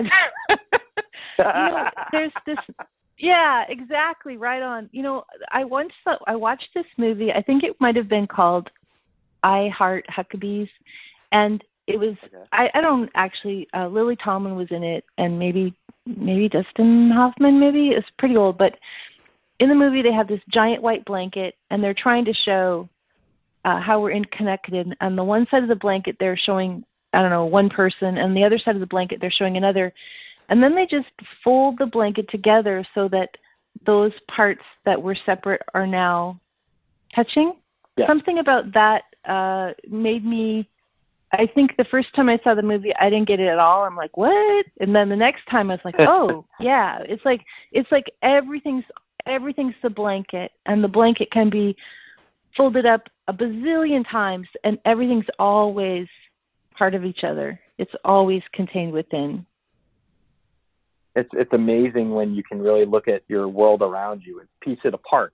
you know, there's this yeah, exactly, right on. You know, I once thought, I watched this movie. I think it might have been called I Heart Huckabees, and it was okay. I, I don't actually uh, Lily Tomlin was in it, and maybe maybe Dustin Hoffman, maybe it's pretty old, but in the movie they have this giant white blanket and they're trying to show uh, how we're interconnected. On the one side of the blanket they're showing I don't know one person, and the other side of the blanket they're showing another, and then they just fold the blanket together so that those parts that were separate are now touching. Yeah. Something about that uh, made me I think the first time I saw the movie, I didn't get it at all. I'm like, what? And then the next time, I was like, oh, yeah. It's like it's like everything's everything's the blanket, and the blanket can be folded up a bazillion times, and everything's always part of each other. It's always contained within.
It's it's amazing when you can really look at your world around you and piece it apart,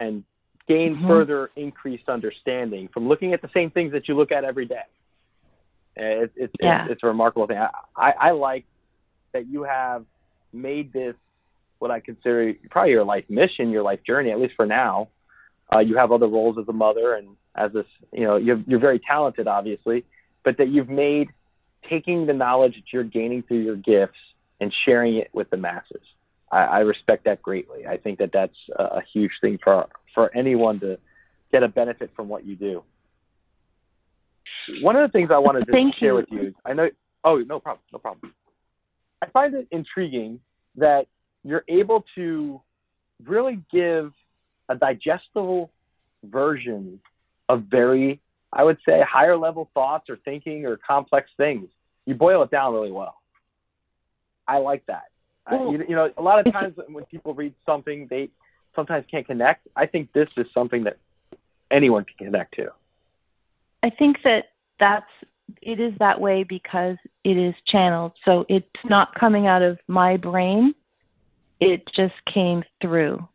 and gain mm-hmm. further increased understanding from looking at the same things that you look at every day. It, it's, yeah. it's, it's a remarkable thing. I, I, I like that you have made this what I consider probably your life mission, your life journey, at least for now. Uh, you have other roles as a mother and as this, you know, you're, you're very talented, obviously, but that you've made taking the knowledge that you're gaining through your gifts and sharing it with the masses. I, I respect that greatly. I think that that's a, a huge thing for for anyone to get a benefit from what you do. One of the things I wanted to
Thank
share
you.
with you, I know. Oh, no problem, no problem. I find it intriguing that you're able to really give a digestible version of very, I would say, higher level thoughts or thinking or complex things. You boil it down really well. I like that. Well, I, you, you know, a lot of times when people read something, they sometimes can't connect. I think this is something that anyone can connect to.
I think that that's it is that way because it is channeled. So it's not coming out of my brain. It just came through.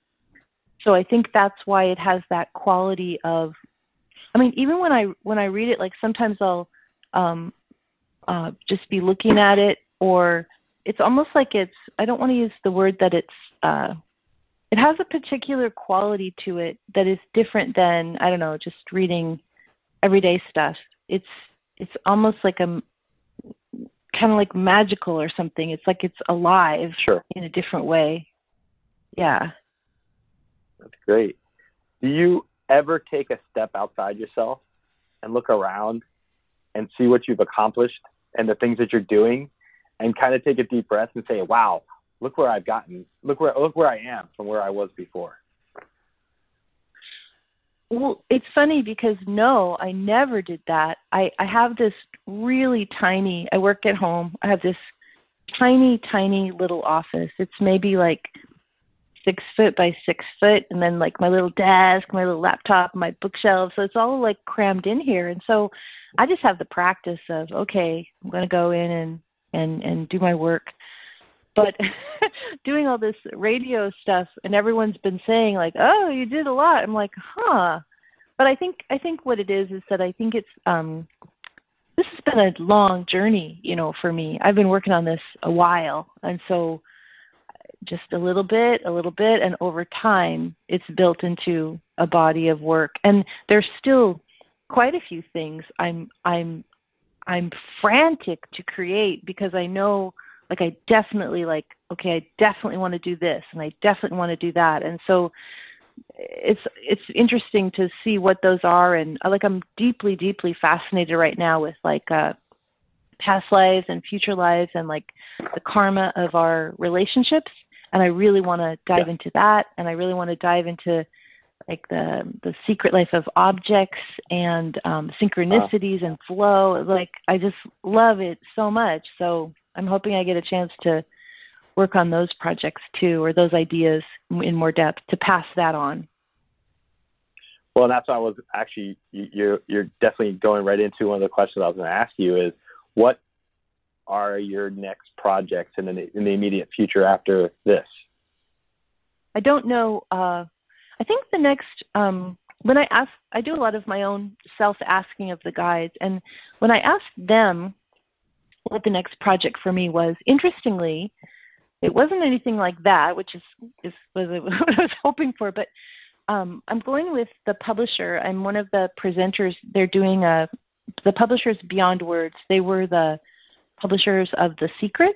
So I think that's why it has that quality of I mean, even when I when I read it, like sometimes I'll um uh just be looking at it or it's almost like it's I don't want to use the word that it's uh it has a particular quality to it that is different than I don't know, just reading everyday stuff. It's it's almost like a kind of like magical or something. It's like it's alive
Sure.
in a different way. Yeah.
That's great. Do you ever take a step outside yourself and look around and see what you've accomplished and the things that you're doing and kind of take a deep breath and say, wow, look where I've gotten, look where, look where I am from where I was before.
Well, it's funny because no, I never did that. I I have this really tiny. I work at home. I have this tiny, tiny little office. It's maybe like six foot by six foot, and then like my little desk, my little laptop, my bookshelf. So it's all like crammed in here. And so I just have the practice of okay, I'm going to go in and and and do my work. But doing all this radio stuff, and everyone's been saying like, "Oh, you did a lot." I'm like, "Huh." But I think I think what it is is that I think it's um this has been a long journey, you know, for me. I've been working on this a while, and so just a little bit, a little bit, and over time, it's built into a body of work. And there's still quite a few things I'm I'm I'm frantic to create because I know like I definitely like okay, I definitely want to do this and I definitely want to do that. And so it's it's interesting to see what those are and uh, like I'm deeply deeply fascinated right now with like uh past lives and future lives and like the karma of our relationships and I really want to dive
Yeah.
into that and I really want to dive into like the the secret life of objects and um synchronicities and flow. Like I just love it so much. So I'm hoping I get a chance to work on those projects too or those ideas in more depth to pass that on.
Well, that's why I was actually you're you're definitely going right into one of the questions I was going to ask you is what are your next projects in the in the immediate future after this?
I don't know. Uh, I think the next um, when I ask, I do a lot of my own self asking of the guides, and when I asked them what the next project for me was, interestingly, it wasn't anything like that, which is is was what I was hoping for. But um, I'm going with the publisher. I'm one of the presenters. They're doing a the publishers Beyond Words. They were the publishers of The Secret,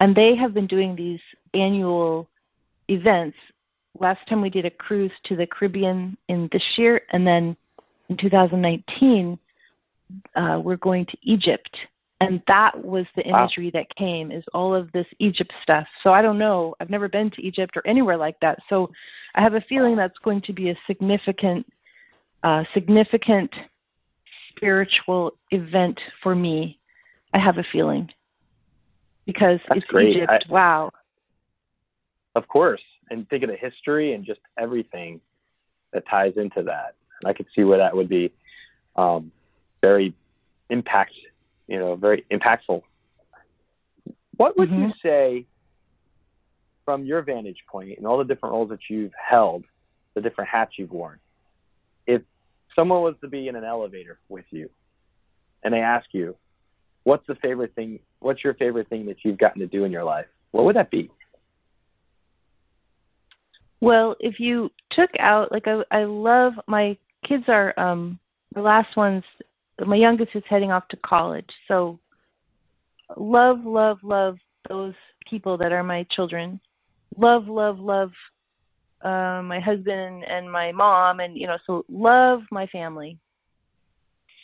and they have been doing these annual events. Last time we did a cruise to the Caribbean in this year, and then in 2019 uh, we're going to Egypt, and that was the
Wow.
imagery that came is all of this Egypt stuff. So I don't know. I've never been to Egypt or anywhere like that. So I have a feeling that's going to be a significant, uh, significant spiritual event for me. I have a feeling because
That's
it's
great.
Egypt.
I-
wow.
Of course, and think of the history and just everything that ties into that. And I could see where that would be um, very impact, you know, very impactful. What would you
Mhm.
say, from your vantage point and all the different roles that you've held, the different hats you've worn, if someone was to be in an elevator with you, and they ask you, "What's the favorite thing? What's your favorite thing that you've gotten to do in your life?" What would that be?
Well, if you took out like I I love my kids are um the last ones my youngest is heading off to college. So love love love those people that are my children. Love love love uh, my husband and my mom and you know so love my family.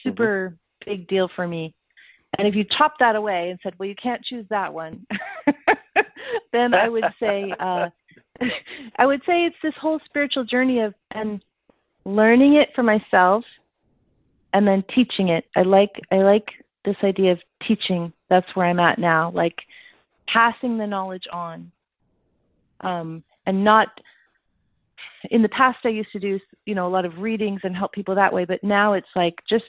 Super big deal for me. And if you chop that away and said, "Well, you can't choose that one." then I would say uh I would say it's this whole spiritual journey of and learning it for myself and then teaching it. I like I like this idea of teaching. That's where I'm at now. Like passing the knowledge on. Um and not in the past I used to do, you know, a lot of readings and help people that way, but now it's like just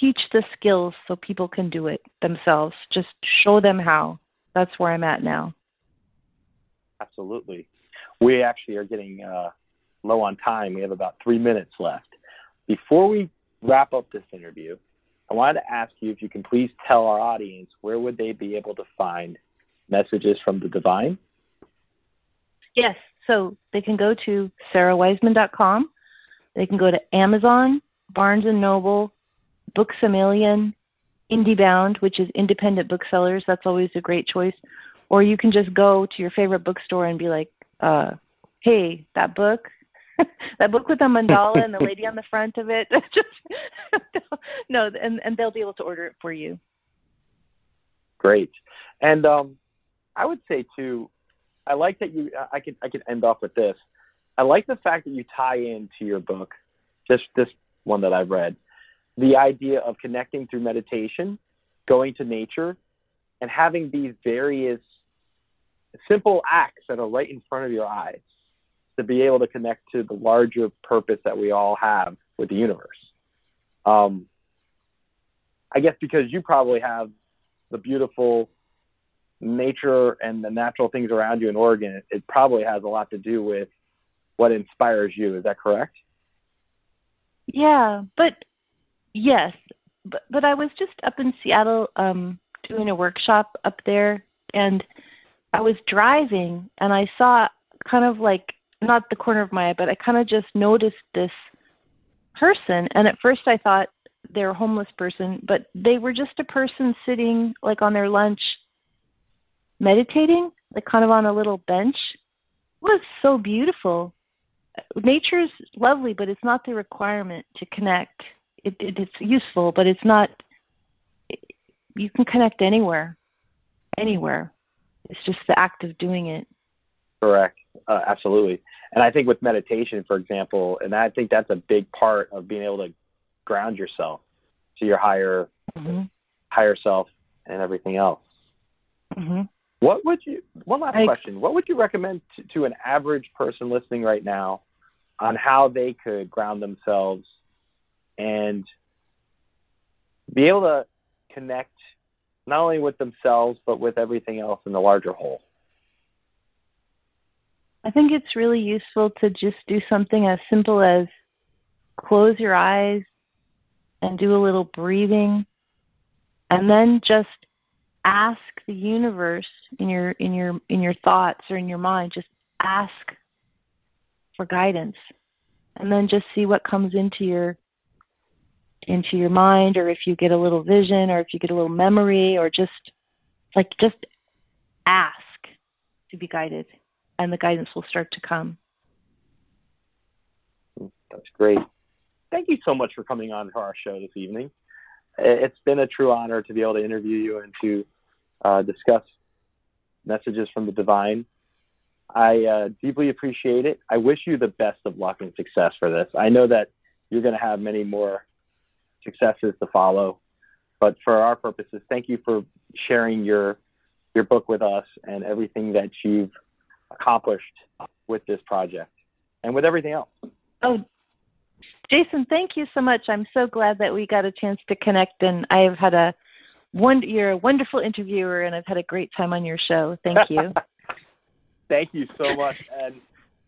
teach the skills so people can do it themselves. Just show them how. That's where I'm at now.
Absolutely. We actually are getting uh, low on time. We have about three minutes left. Before we wrap up this interview, I wanted to ask you if you can please tell our audience where would they be able to find messages from the divine?
Yes. So they can go to sarawiseman.com. They can go to Amazon, Barnes and Noble, Books a Million, IndieBound, which is independent booksellers. That's always a great choice. Or you can just go to your favorite bookstore and be like, uh, "Hey, that book, that book with the mandala and the lady on the front of it." just no, and and they'll be able to order it for you.
Great, and um, I would say too, I like that you. I could I could end off with this. I like the fact that you tie into your book, just this one that I've read, the idea of connecting through meditation, going to nature, and having these various simple acts that are right in front of your eyes to be able to connect to the larger purpose that we all have with the universe. Um, I guess because you probably have the beautiful nature and the natural things around you in Oregon, it probably has a lot to do with what inspires you. Is that correct?
Yeah, but yes, but but I was just up in Seattle um doing a workshop up there and I was driving and I saw kind of like not the corner of my eye, but I kind of just noticed this person and at first I thought they were a homeless person, but they were just a person sitting like on their lunch meditating, like kind of on a little bench. It was so beautiful. Nature's lovely, but it's not the requirement to connect. It, it, it's useful, but it's not. You can connect anywhere, anywhere. It's just the act of doing it.
Correct. Uh, absolutely. And I think with meditation, for example, and I think that's a big part of being able to ground yourself to your higher, mm-hmm. higher self and everything else.
Mm-hmm.
What would you? One last I, question. What would you recommend to, to an average person listening right now on how they could ground themselves and be able to connect not only with themselves but with everything else in the larger whole?
I think it's really useful to just do something as simple as close your eyes and do a little breathing and then just ask the universe in your in your in your thoughts or in your mind just ask for guidance and then just see what comes into your into your mind or if you get a little vision or if you get a little memory or just like just ask to be guided and the guidance will start to come
that's great thank you so much for coming on to our show this evening it's been a true honor to be able to interview you and to uh, discuss messages from the divine. I uh, deeply appreciate it. I wish you the best of luck and success for this. I know that you're going to have many more successes to follow, but for our purposes, thank you for sharing your your book with us and everything that you've accomplished with this project and with everything else.
Oh, Jason, thank you so much. I'm so glad that we got a chance to connect, and I've had a one, you're a wonderful interviewer, and I've had a great time on your show. Thank you.
Thank you so much, and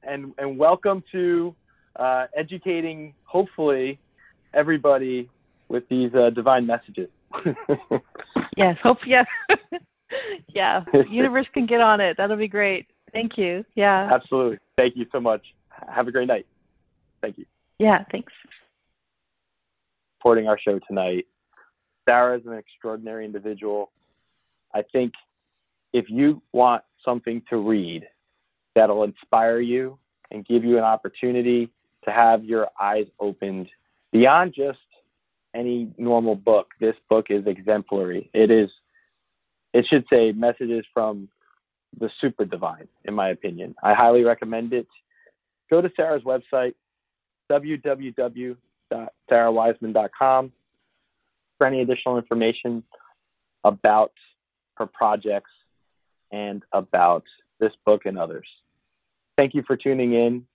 and and welcome to uh, educating, hopefully, everybody with these uh, divine messages.
yes, hope yes, yeah. Universe can get on it. That'll be great. Thank you. Yeah.
Absolutely. Thank you so much. Have a great night. Thank you.
Yeah. Thanks.
Supporting our show tonight Sara is an extraordinary individual. I think if you want something to read that'll inspire you and give you an opportunity to have your eyes opened beyond just any normal book, this book is exemplary. It is, it should say messages from the super divine, in my opinion. I highly recommend it. Go to Sara's website, www.sarawiseman.com for any additional information about her projects and about this book and others. Thank you for tuning in.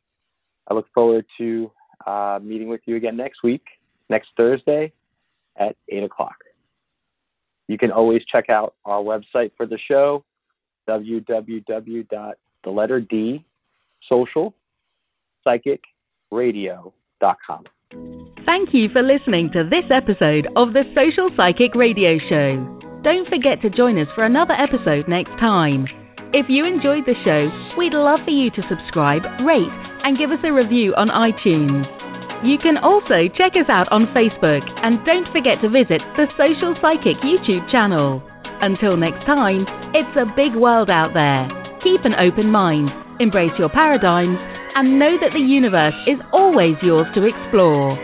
I look forward to uh, meeting with you again next week, next Thursday at 8 o'clock. You can always check out our website for the show, www.the
Thank you for listening to this episode of the Social Psychic Radio Show. Don't forget to join us for another episode next time. If you enjoyed the show, we'd love for you to subscribe, rate, and give us a review on iTunes. You can also check us out on Facebook and don't forget to visit the Social Psychic YouTube channel. Until next time, it's a big world out there. Keep an open mind, embrace your paradigms, and know that the universe is always yours to explore.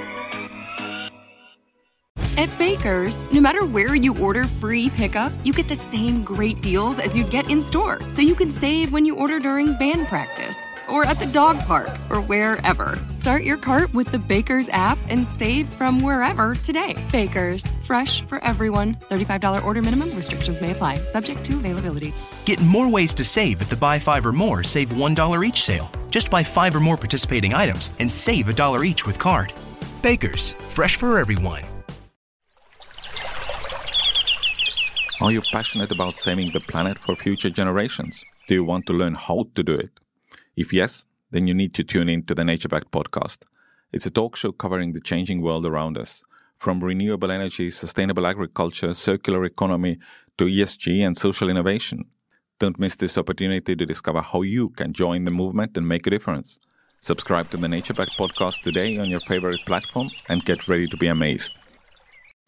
At Baker's, no matter where you order free pickup, you get the same great deals as you'd get in store. So you can save when you order during band practice or at the dog park or wherever. Start your cart with the Baker's app and save from wherever today. Baker's, fresh for everyone. $35 order minimum, restrictions may apply, subject to availability.
Get more ways to save at the buy five or more, save $1 each sale. Just buy five or more participating items and save a dollar each with card. Baker's, fresh for everyone.
Are you passionate about saving the planet for future generations? Do you want to learn how to do it? If yes, then you need to tune in to the Nature Backed podcast. It's a talk show covering the changing world around us, from renewable energy, sustainable agriculture, circular economy, to ESG and social innovation. Don't miss this opportunity to discover how you can join the movement and make a difference. Subscribe to the Nature Backed podcast today on your favorite platform and get ready to be amazed.